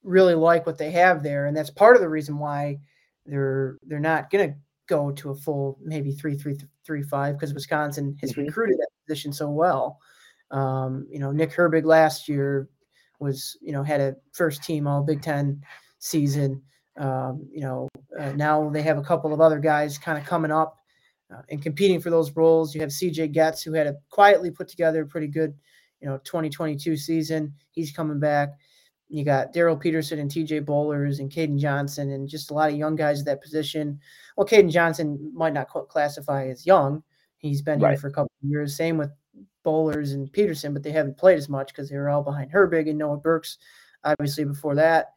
really like what they have there, and that's part of the reason why they're they're not going to go to a full maybe three three three five because Wisconsin has mm-hmm. recruited that position so well. Um, you know, Nick Herbig last year was you know had a first team All Big Ten season. Um, you know uh, now they have a couple of other guys kind of coming up uh, and competing for those roles. You have C.J. Goetz who had a quietly put together a pretty good you know 2022 season. He's coming back. You got Darryl Peterson and T.J. Bollers and Kaden Johnson and just a lot of young guys at that position. Well, Kaden Johnson might not classify as young. He's been right. here for a couple of years. Same with Bollers and Peterson, but they haven't played as much because they were all behind Herbig and Noah Burks, obviously before that.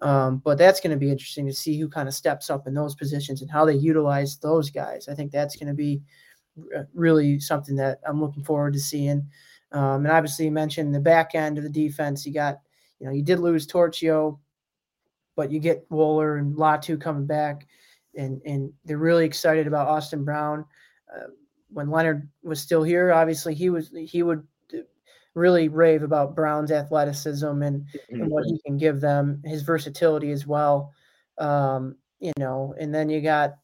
Um, but that's going to be interesting to see who kind of steps up in those positions and how they utilize those guys. I think that's going to be really something that I'm looking forward to seeing. Um, and obviously, you mentioned the back end of the defense. You got, you know, you did lose Torchio, but you get Wohler and Latu coming back, and and they're really excited about Austin Brown. Uh, when Leonhard was still here, obviously he was he would really rave about Brown's athleticism and, mm-hmm. and what he can give them, his versatility as well. Um, you know, and then you got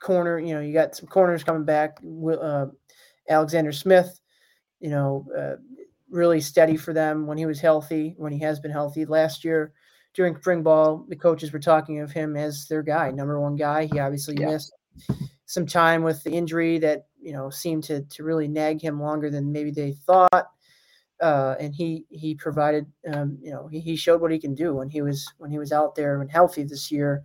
corner, you know, you got some corners coming back. Uh, Alexander Smith, you know, uh, really steady for them when he was healthy, when he has been healthy. Last year during spring ball, the coaches were talking of him as their guy, number one guy. He obviously yeah. missed some time with the injury that you know seemed to to really nag him longer than maybe they thought. Uh, and he he provided um, you know he, he showed what he can do when he was when he was out there and healthy this year.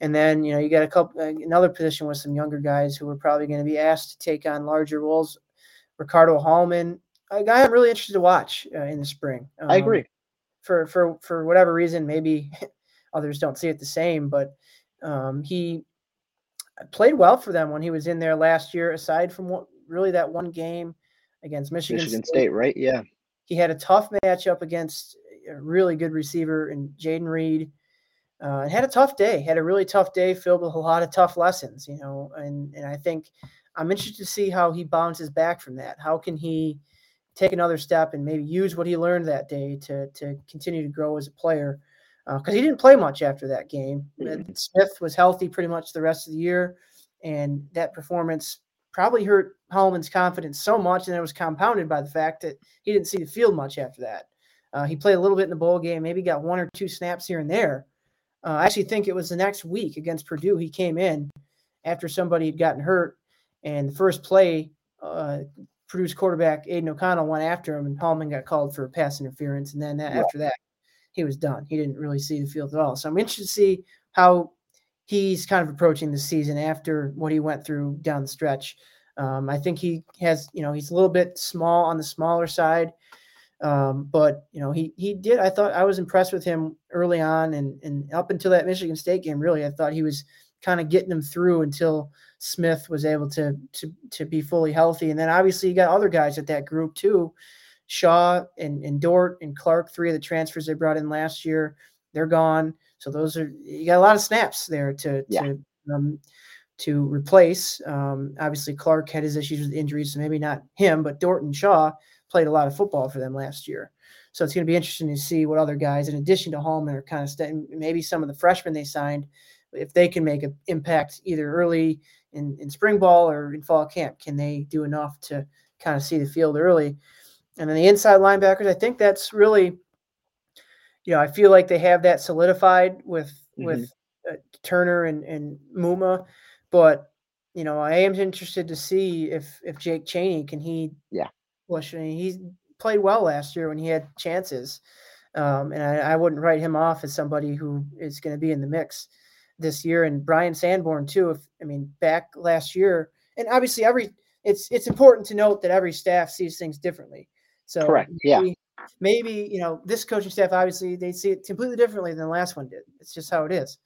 And then you know you got a couple another position with some younger guys who are probably going to be asked to take on larger roles. Ricardo Hallman, a guy I'm really interested to watch uh, in the spring. Um, I agree. For for for whatever reason, maybe others don't see it the same, but um, he played well for them when he was in there last year. Aside from what, really that one game against Michigan, Michigan State, State, right? Yeah, he had a tough matchup against a really good receiver in Jayden Reed. uh, and had a tough day. Had a really tough day, filled with a lot of tough lessons. You know, and and I think I'm interested to see how he bounces back from that. How can he take another step and maybe use what he learned that day to to continue to grow as a player? Because uh, he didn't play much after that game. Mm-hmm. Smith was healthy pretty much the rest of the year, and that performance probably hurt Hallman's confidence so much, and it was compounded by the fact that he didn't see the field much after that. Uh, he played a little bit in the bowl game, maybe got one or two snaps here and there. Uh, I actually think it was the next week against Purdue. He came in after somebody had gotten hurt, and the first play, uh, Purdue's quarterback Aidan O'Connell went after him, and Hallman got called for a pass interference. And then that, yeah. after that, he was done. He didn't really see the field at all. So I'm interested to see how he's kind of approaching the season after what he went through down the stretch. Um, I think he has, you know, he's a little bit small on the smaller side. Um, but you know, he he did. I thought I was impressed with him early on, and and up until that Michigan State game, really, I thought he was kind of getting them through until Smith was able to to to be fully healthy. And then obviously you got other guys at that group too, Shaw and and Dort and Clark, three of the transfers they brought in last year, they're gone. So those are you got a lot of snaps there to yeah. to um, to replace. Um, obviously Clark had his issues with injuries, so maybe not him, but Dort and Shaw played a lot of football for them last year. So it's going to be interesting to see what other guys, in addition to Hallman, are kind of st- maybe some of the freshmen they signed, if they can make an impact either early in, in spring ball or in fall camp. Can they do enough to kind of see the field early? And then the inside linebackers, I think that's really, you know, I feel like they have that solidified with mm-hmm. with uh, Turner and and Muma, but you know, I am interested to see if if Jake Chaney can he yeah push. I mean, he played well last year when he had chances. Um, and I, I, wouldn't write him off as somebody who is going to be in the mix this year. And Bryan Sanborn too. If I mean back last year, and obviously every it's it's important to note that every staff sees things differently. So correct, maybe, yeah. Maybe you know this coaching staff obviously they see it completely differently than the last one did. It's just how it is,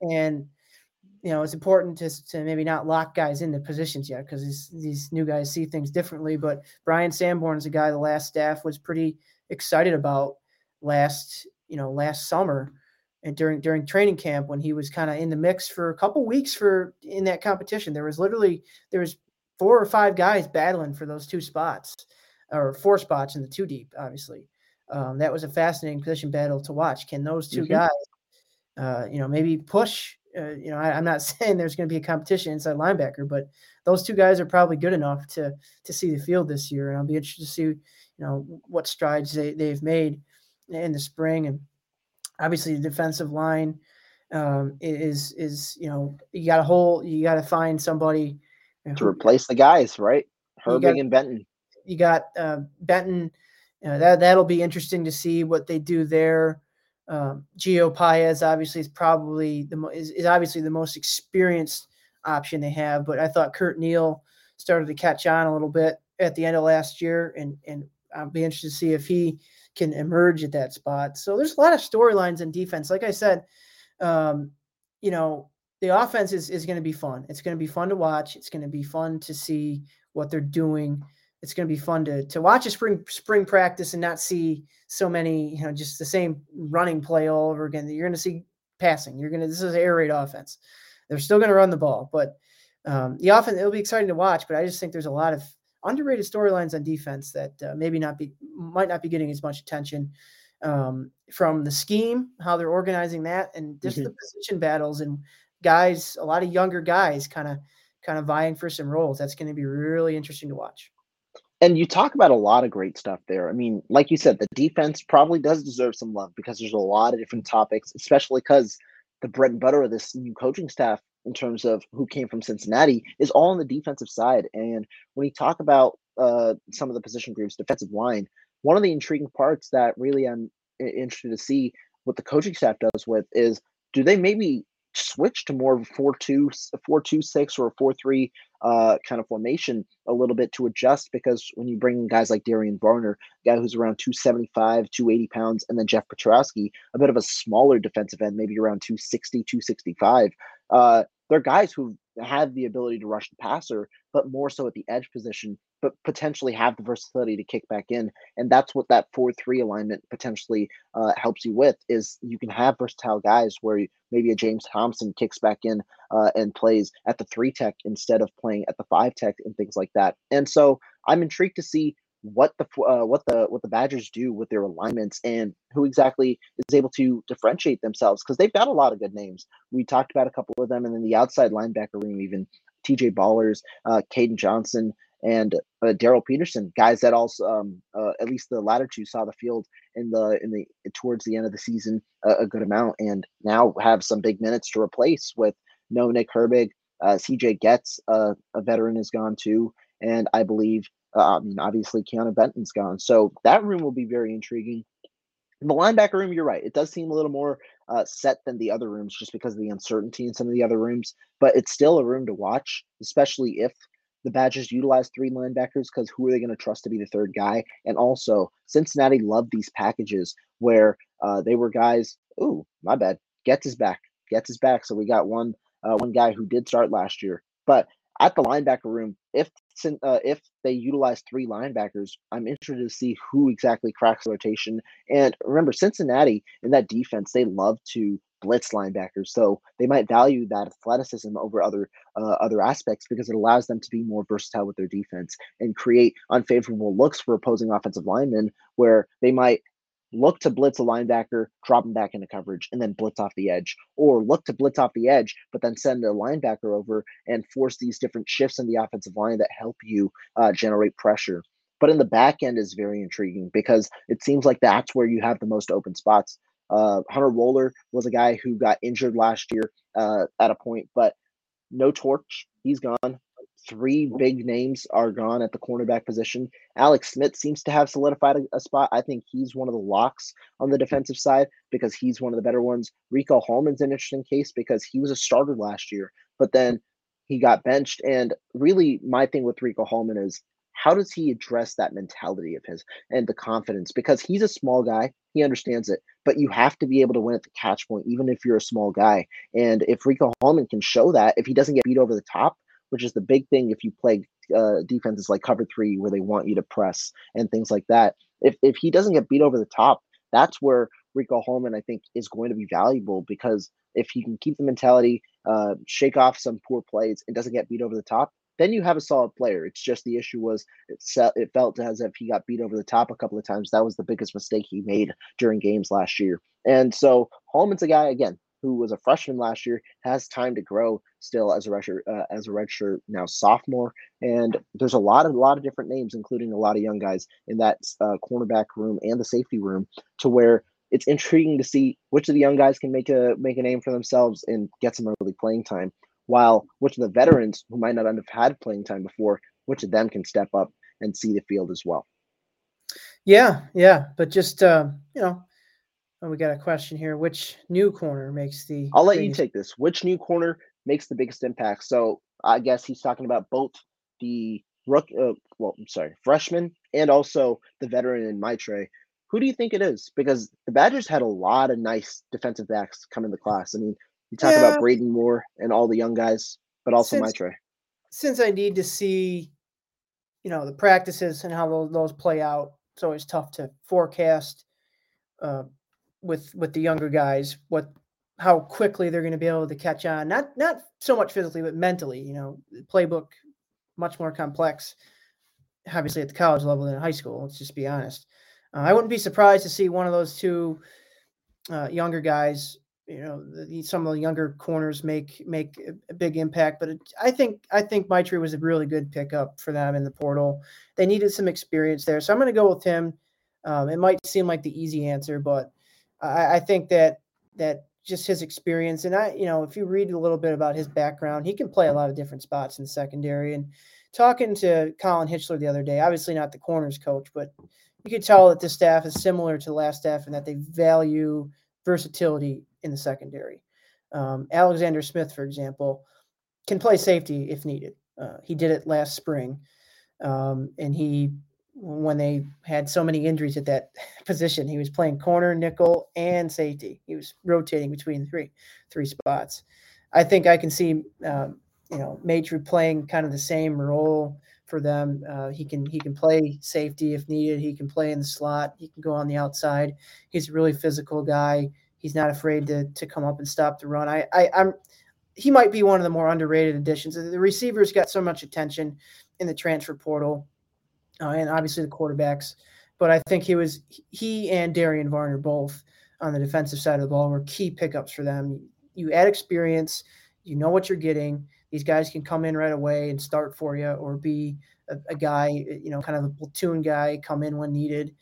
and you know, it's important to, to maybe not lock guys into positions yet because these, these new guys see things differently. But Bryan Sanborn is a guy the last staff was pretty excited about last, you know, last summer and during during training camp when he was kind of in the mix for a couple weeks for in that competition. There was literally there was four or five guys battling for those two spots or four spots in the two deep, obviously. Um, that was a fascinating position battle to watch. Can those 2 mm-hmm. guys, uh, you know, maybe push uh, you know, I, am not saying there's going to be a competition inside linebacker, but those two guys are probably good enough to to see the field this year, and I'll be interested to see, you know, what strides they they've made in the spring, and obviously the defensive line um, is is you know you got to hold you got to find somebody to replace the guys, right? Herbig got, and Benton. You got uh, Benton. You know, that that'll be interesting to see what they do there. Um, Gio Paez obviously is probably the mo- is, is obviously the most experienced option they have, but I thought Curt Neal started to catch on a little bit at the end of last year, and and I'll be interested to see if he can emerge at that spot. So there's a lot of storylines in defense. Like I said, um, you know, the offense is is going to be fun. It's going to be fun to watch. It's going to be fun to see what they're doing it's going to be fun to to watch a spring spring practice and not see so many you know just the same running play all over again. You're going to see passing. You're going to this is air raid offense. They're still going to run the ball, but um, the offense it'll be exciting to watch. But I just think there's a lot of underrated storylines on defense that uh, maybe not be might not be getting as much attention um, from the scheme, how they're organizing that, and just mm-hmm. the position battles and guys. A lot of younger guys kind of kind of vying for some roles. That's going to be really interesting to watch. And you talk about a lot of great stuff there. I mean, like you said, the defense probably does deserve some love because there's a lot of different topics, especially because the bread and butter of this new coaching staff in terms of who came from Cincinnati is all on the defensive side. And when you talk about uh, some of the position groups, defensive line, one of the intriguing parts that really I'm interested to see what the coaching staff does with is do they maybe switch to more of a 4 2 4 2 6 or a 4 3 uh, kind of formation a little bit to adjust because when you bring in guys like Darian Varner, guy who's around 275, 280 pounds, and then Jeff Pietrowski, a bit of a smaller defensive end, maybe around 260, 265, uh, they're guys who've have the ability to rush the passer, but more so at the edge position, but potentially have the versatility to kick back in. And that's what that 4 3 alignment potentially uh, helps you with is you can have versatile guys where maybe a James Thompson kicks back in uh, and plays at the three tech instead of playing at the five tech and things like that. And so I'm intrigued to see what the uh, what the what the Badgers do with their alignments and who exactly is able to differentiate themselves because they've got a lot of good names. We talked about a couple of them, and then the outside linebacker room, even T.J. Bollers, uh, Kaden Johnson, and uh, Darryl Peterson, guys that also um, uh, at least the latter two saw the field in the in the towards the end of the season a, good amount, and now have some big minutes to replace with no Nick Herbig. Uh, CJ Goetz, uh, a veteran, is gone too, and I believe mean, obviously, Keanu Benton's gone. So that room will be very intriguing. In the linebacker room, you're right. It does seem a little more uh, set than the other rooms just because of the uncertainty in some of the other rooms, but it's still a room to watch, especially if the Badgers utilize three linebackers because who are they going to trust to be the third guy? And also, Cincinnati loved these packages where uh, they were guys. Ooh, my bad. Goetz is back. Goetz is back. So we got one uh, one guy who did start last year, but at the linebacker room, if uh, if they utilize three linebackers, I'm interested to see who exactly cracks the rotation. And remember, Cincinnati in that defense, they love to blitz linebackers, so they might value that athleticism over other uh, other aspects because it allows them to be more versatile with their defense and create unfavorable looks for opposing offensive linemen, where they might look to blitz a linebacker, drop him back into coverage, and then blitz off the edge, or look to blitz off the edge, but then send a linebacker over and force these different shifts in the offensive line that help you uh, generate pressure. But in the back end is very intriguing because it seems like that's where you have the most open spots. Uh, Hunter Wohler was a guy who got injured last year uh, at a point, but no torch. He's gone three big names are gone at the cornerback position. Alex Smith seems to have solidified a, a, spot. I think he's one of the locks on the defensive side because he's one of the better ones. Rico Hallman's an interesting case because he was a starter last year, but then he got benched. And really, my thing with Rico Hallman is how does he address that mentality of his and the confidence? Because he's a small guy, he understands it, but you have to be able to win at the catch point, even if you're a small guy. And if Rico Hallman can show that, if he doesn't get beat over the top, which is the big thing if you play uh, defenses like cover three where they want you to press and things like that. If if he doesn't get beat over the top, that's where Rico Hallman I think is going to be valuable because if he can keep the mentality, uh, shake off some poor plays, and doesn't get beat over the top, then you have a solid player. It's just the issue was it, it felt as if he got beat over the top a couple of times. That was the biggest mistake he made during games last year. And so Hallman's a guy again who was a freshman last year, has time to grow still as a redshirt, uh, as a redshirt now sophomore. And there's a lot of a lot of different names, including a lot of young guys in that uh, cornerback room and the safety room, to where it's intriguing to see which of the young guys can make a make a name for themselves and get some early playing time, while which of the veterans who might not have had playing time before, which of them can step up and see the field as well. Yeah, yeah, but just uh, you know, Oh, we got a question here. Which new corner makes the? I'll let you take this. Which new corner makes the biggest impact? So I guess he's talking about both the rook. Uh, well, I'm sorry, freshman and also the veteran in Maitre. Who do you think it is? Because the Badgers had a lot of nice defensive backs come in the class. I mean, you talk yeah. about Braden Moore and all the young guys, but also since, Maitre. Since I need to see, you know, the practices and how those, those play out, it's always tough to forecast. Uh, with with the younger guys what how quickly they're going to be able to catch on not not so much physically but mentally you know playbook much more complex obviously at the college level than in high school let's just be honest. Uh, i wouldn't be surprised to see one of those two uh, younger guys you know the, some of the younger corners make make a big impact but it, i think i think Maitre was a really good pickup for them in the portal. They needed some experience there so i'm going to go with him. Um, it might seem like the easy answer but I, I think that that just his experience and I, you know, if you read a little bit about his background, he can play a lot of different spots in the secondary. And talking to Colin Hitschler the other day, obviously not the corners coach, but you could tell that the staff is similar to the last staff and that they value versatility in the secondary. Um, Alexander Smith, for example, can play safety if needed. Uh, he did it last spring, um, and he when they had so many injuries at that position. He was playing corner, nickel, and safety. He was rotating between three three spots. I think I can see um, you know, Maitre playing kind of the same role for them. Uh, he can he can play safety if needed. He can play in the slot. He can go on the outside. He's a really physical guy. He's not afraid to to come up and stop the run. I, I I'm he might be one of the more underrated additions. The receivers got so much attention in the transfer portal, uh, and obviously the quarterbacks. But I think he was he and Darian Varner both on the defensive side of the ball were key pickups for them. You add experience, you know what you're getting. These guys can come in right away and start for you, or be a, a guy, you know, kind of a platoon guy, come in when needed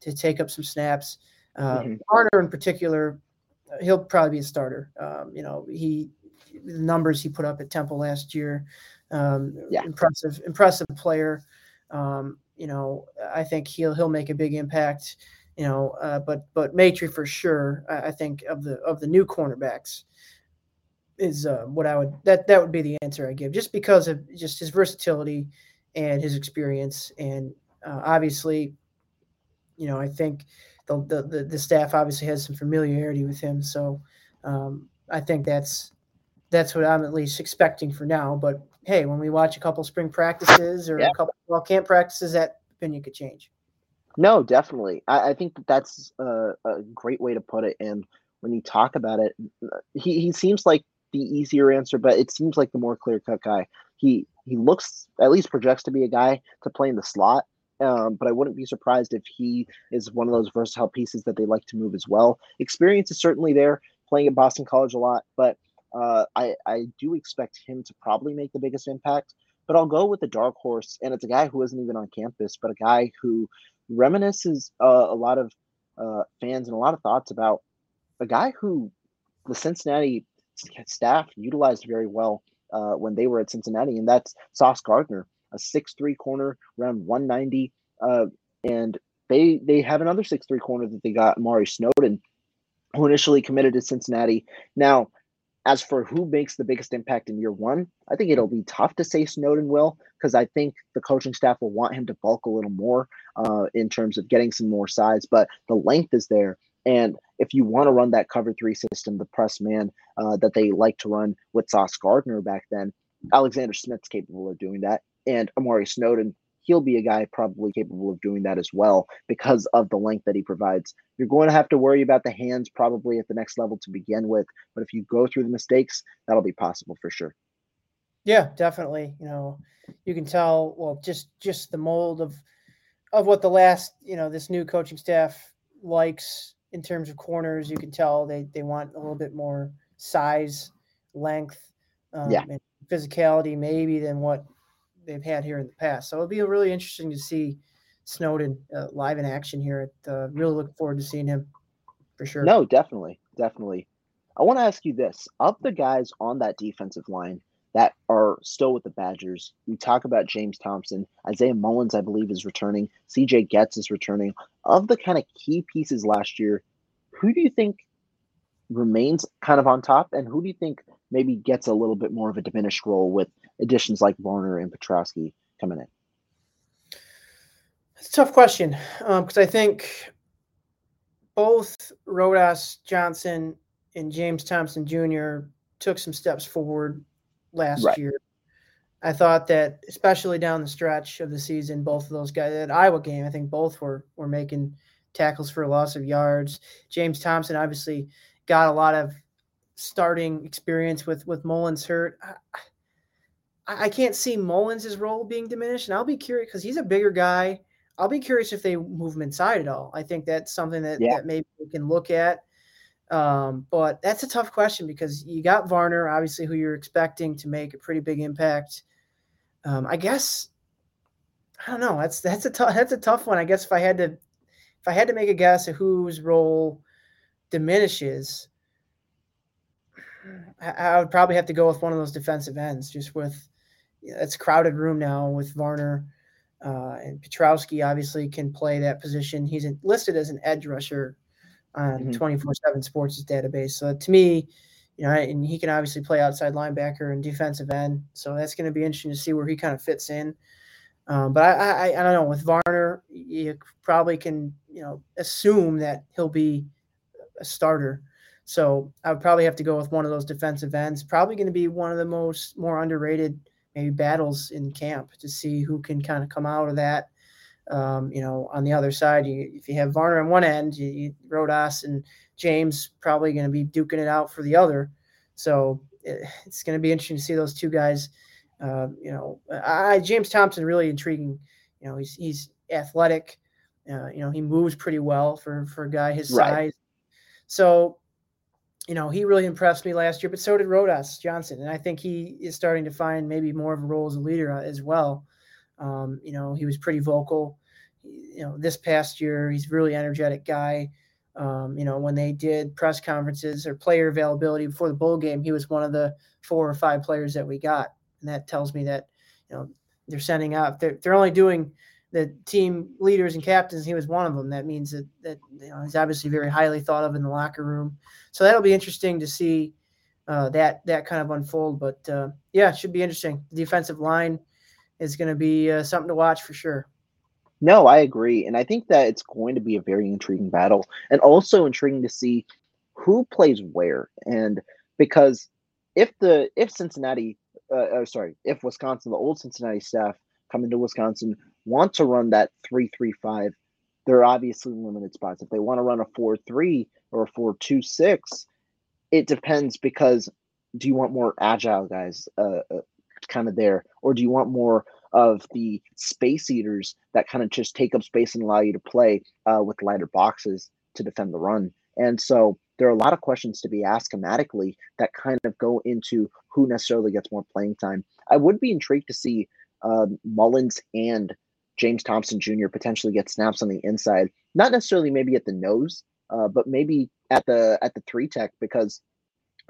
to take up some snaps. Uh, mm-hmm. Varner in particular, he'll probably be a starter. Um, you know, he the numbers he put up at Temple last year, um, yeah. impressive, impressive player. Um, you know, I think he'll he'll make a big impact. You know, uh, but but Maitre for sure. I, I, think of the of the new cornerbacks is uh, what I would that that would be the answer I give, just because of just his versatility and his experience, and uh, obviously, you know, I think the, the the staff obviously has some familiarity with him, so um, I think that's that's what I'm at least expecting for now. But hey, when we watch a couple spring practices or yeah. a couple well camp practices, that opinion could change. No, definitely. I, I think that that's a, a, great way to put it. And when you talk about it, he, he seems like the easier answer, but it seems like the more clear cut guy. He he looks at least projects to be a guy to play in the slot. Um, but I wouldn't be surprised if he is one of those versatile pieces that they like to move as well. Experience is certainly there, playing at Boston College a lot, but uh, I, I do expect him to probably make the biggest impact, but I'll go with the dark horse, and it's a guy who isn't even on campus, but a guy who reminisces uh, a lot of uh, fans and a lot of thoughts about a guy who the Cincinnati staff utilized very well uh, when they were at Cincinnati, and that's Sauce Gardner, a six-three corner, around 190, uh, and they they have another six-three corner that they got, Amare Snowden, who initially committed to Cincinnati. Now as for who makes the biggest impact in year one, I think it'll be tough to say Snowden will, because I think the coaching staff will want him to bulk a little more uh, in terms of getting some more size. But the length is there. And if you want to run that cover three system, the press man uh, that they like to run with Sauce Gardner back then, Alexander Smith's capable of doing that. And Amare Snowden he'll be a guy probably capable of doing that as well because of the length that he provides. You're going to have to worry about the hands probably at the next level to begin with, but if you go through the mistakes, that'll be possible for sure. Yeah, definitely. You know, you can tell well just just the mold of of what the last, you know, this new coaching staff likes in terms of corners. You can tell they they want a little bit more size, length, um, yeah. and physicality maybe than what they've had here in the past. So it'll be really interesting to see Snowden uh, live in action here. At, uh, really looking forward to seeing him for sure. No, definitely, definitely. I want to ask you this: of the guys on that defensive line that are still with the Badgers, we talk about James Thompson, Isaiah Mullins, I believe, is returning. CJ Goetz is returning. Of the kind of key pieces last year, who do you think remains kind of on top, and who do you think maybe gets a little bit more of a diminished role with additions like Varner and Pietrowski coming in? It's a tough question because um, I think both Rodas Johnson and James Thompson Jr. took some steps forward last right. year. I thought that, especially down the stretch of the season, both of those guys at Iowa game, I think both were were making tackles for a loss of yards. James Thompson obviously got a lot of starting experience with with Mullins hurt. I, I can't see Mullins' role being diminished, and I'll be curious because he's a bigger guy. I'll be curious if they move him inside at all. I think that's something that, yeah. that maybe we can look at. Um, but that's a tough question because you got Varner, obviously, who you're expecting to make a pretty big impact. Um, I guess I don't know. That's that's a tough that's a tough one. I guess if I had to if I had to make a guess of whose role diminishes, I would probably have to go with one of those defensive ends, just with it's crowded room now with Varner uh, and Pietrowski. Obviously, can play that position. He's listed as an edge rusher on twenty four seven Sports' database. So to me, you know, and he can obviously play outside linebacker and defensive end. So that's going to be interesting to see where he kind of fits in. Um, but I, I, I don't know. With Varner, you probably can, you know, assume that he'll be a starter So I would probably have to go with one of those defensive ends. Probably going to be one of the most more underrated maybe battles in camp to see who can kind of come out of that. Um, you know, on the other side, you, if you have Varner on one end, you, you Rodas and James probably going to be duking it out for the other. So it, it's going to be interesting to see those two guys. Uh, you know, I, James Thompson really intriguing. You know, he's he's athletic. Uh, you know, he moves pretty well for for a guy his right. size. So, you know, he really impressed me last year. But so did Rodas Johnson, and I think he is starting to find maybe more of a role as a leader uh, as well. Um, you know, he was pretty vocal. You know, this past year, he's a really energetic guy. Um, you know, when they did press conferences or player availability before the bowl game, he was one of the four or five players that we got, and that tells me that you know they're sending out. They're they're only doing the team leaders and captains. He was one of them. That means that that you know he's obviously very highly thought of in the locker room. So that'll be interesting to see uh, that that kind of unfold. But uh, yeah, it should be interesting. The defensive line is going to be uh, something to watch for sure. No, I agree. And I think that it's going to be a very intriguing battle and also intriguing to see who plays where. And because if the if Cincinnati uh, sorry, if Wisconsin, the old Cincinnati staff come into Wisconsin, want to run that three three five, there are obviously limited spots. If they want to run a four three or a four two six, it depends because do you want more agile guys uh, uh kind of there, or do you want more of the space eaters that kind of just take up space and allow you to play uh, with lighter boxes to defend the run. And so there are a lot of questions to be asked schematically that kind of go into who necessarily gets more playing time. I would be intrigued to see um, Mullins and James Thompson Jr. potentially get snaps on the inside, not necessarily maybe at the nose, uh, but maybe at the at the three tech because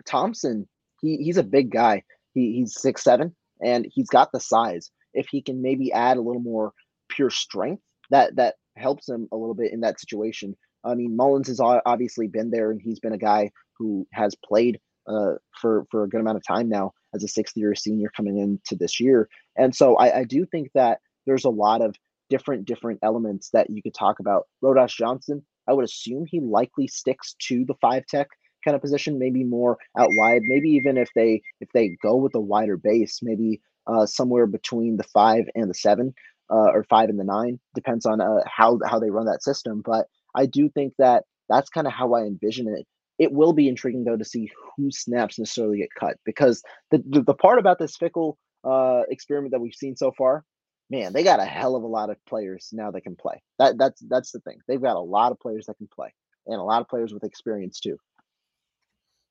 Thompson he he's a big guy. He, he's six seven and he's got the size if he can maybe add a little more pure strength, that that helps him a little bit in that situation. I mean, Mullins has obviously been there, and he's been a guy who has played uh, for for a good amount of time now as a sixth year senior coming into this year. And so I, I do think that there's a lot of different different elements that you could talk about. Rodas Johnson, I would assume he likely sticks to the five tech kind of position, maybe more out wide. Maybe even if they if they go with a wider base, maybe uh, somewhere between the five and the seven, uh, or five and the nine. Depends on uh, how how they run that system. But I do think that that's kind of how I envision it. It will be intriguing though to see who snaps necessarily get cut because the the, the part about this Fickell uh, experiment that we've seen so far, man, they got a hell of a lot of players now that can play. That that's that's the thing. They've got a lot of players that can play, and a lot of players with experience too.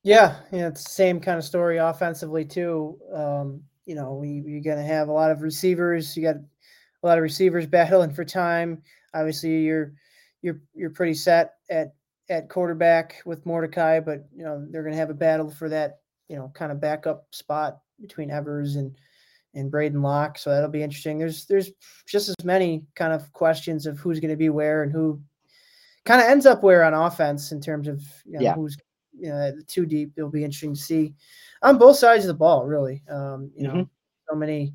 Yeah, yeah, it's the same kind of story offensively too. Um, you know, we, you're going to have a lot of receivers. You got a lot of receivers battling for time. Obviously, you're you're you're pretty set at at quarterback with Mordecai, but you know they're going to have a battle for that you know kind of backup spot between Evers and and Braedyn Locke. So that'll be interesting. There's there's just as many kind of questions of who's going to be where and who kind of ends up where on offense in terms of you know, yeah. who's you know too deep. It'll be interesting to see on both sides of the ball, really. Um, you mm-hmm. know, so many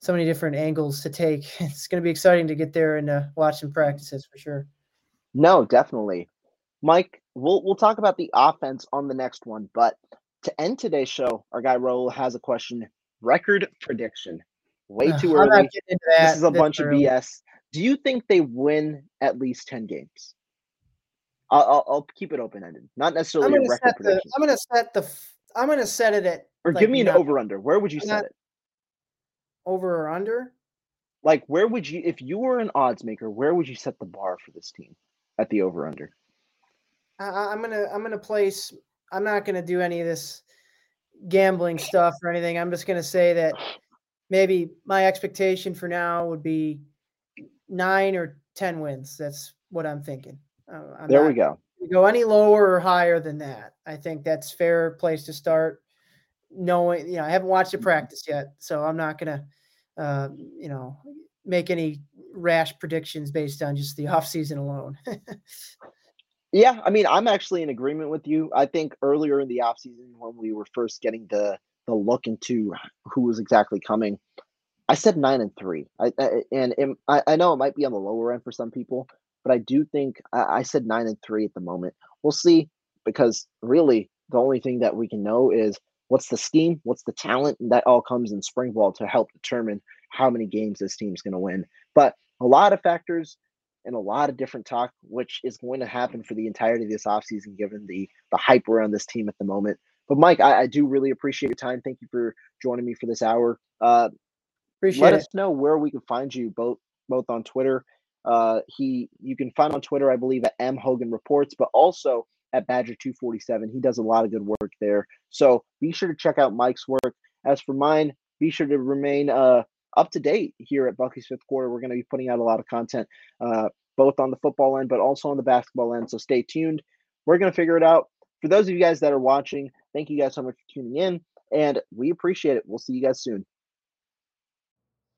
so many different angles to take. It's going to be exciting to get there and uh, watch some practices for sure. No, definitely, Mike. We'll we'll talk about the offense on the next one, but to end today's show, our guy Raul has a question. Record prediction. Way too early. This is a bunch early. of BS. Do you think they win at least ten games? I'll, I'll, I'll keep it open ended, not necessarily a record prediction. The, I'm going to set the I'm gonna set it at. Or like, give me an over under. Where would you set it? Over or under? Like where would you, if you were an odds maker, where would you set the bar for this team at the over under? I, I'm gonna I'm gonna place. I'm not gonna do any of this gambling stuff or anything. I'm just gonna say that maybe my expectation for now would be nine or ten wins. That's what I'm thinking. Uh, I'm there we go go any lower or higher than that. I think that's fair place to start. Knowing, you know, I haven't watched the practice yet, so I'm not gonna, uh, you know, make any rash predictions based on just the offseason alone. yeah, I mean, I'm actually in agreement with you. I think earlier in the offseason when we were first getting the the look into who was exactly coming, I said nine and three. I, I and it, I, I know it might be on the lower end for some people, but I do think I, I said nine and three at the moment. We'll see. because really the only thing that we can know is what's the scheme, what's the talent, and that all comes in spring ball to help determine how many games this team's going to win. But a lot of factors and a lot of different talk, which is going to happen for the entirety of this offseason, given the the hype around this team at the moment. But Mike, I, I do really appreciate your time. Thank you for joining me for this hour. Uh, Appreciate let it. us know where we can find you both both on Twitter. Uh, he you can find on Twitter, I believe, at M Hogan Reports, but also at Badger 247. He does a lot of good work there. So be sure to check out Mike's work. As for mine, be sure to remain uh, up to date here at Bucky's Fifth Quarter. We're going to be putting out a lot of content, uh, both on the football end, but also on the basketball end. So stay tuned. We're going to figure it out. For those of you guys that are watching, thank you guys so much for tuning in, and we appreciate it. We'll see you guys soon.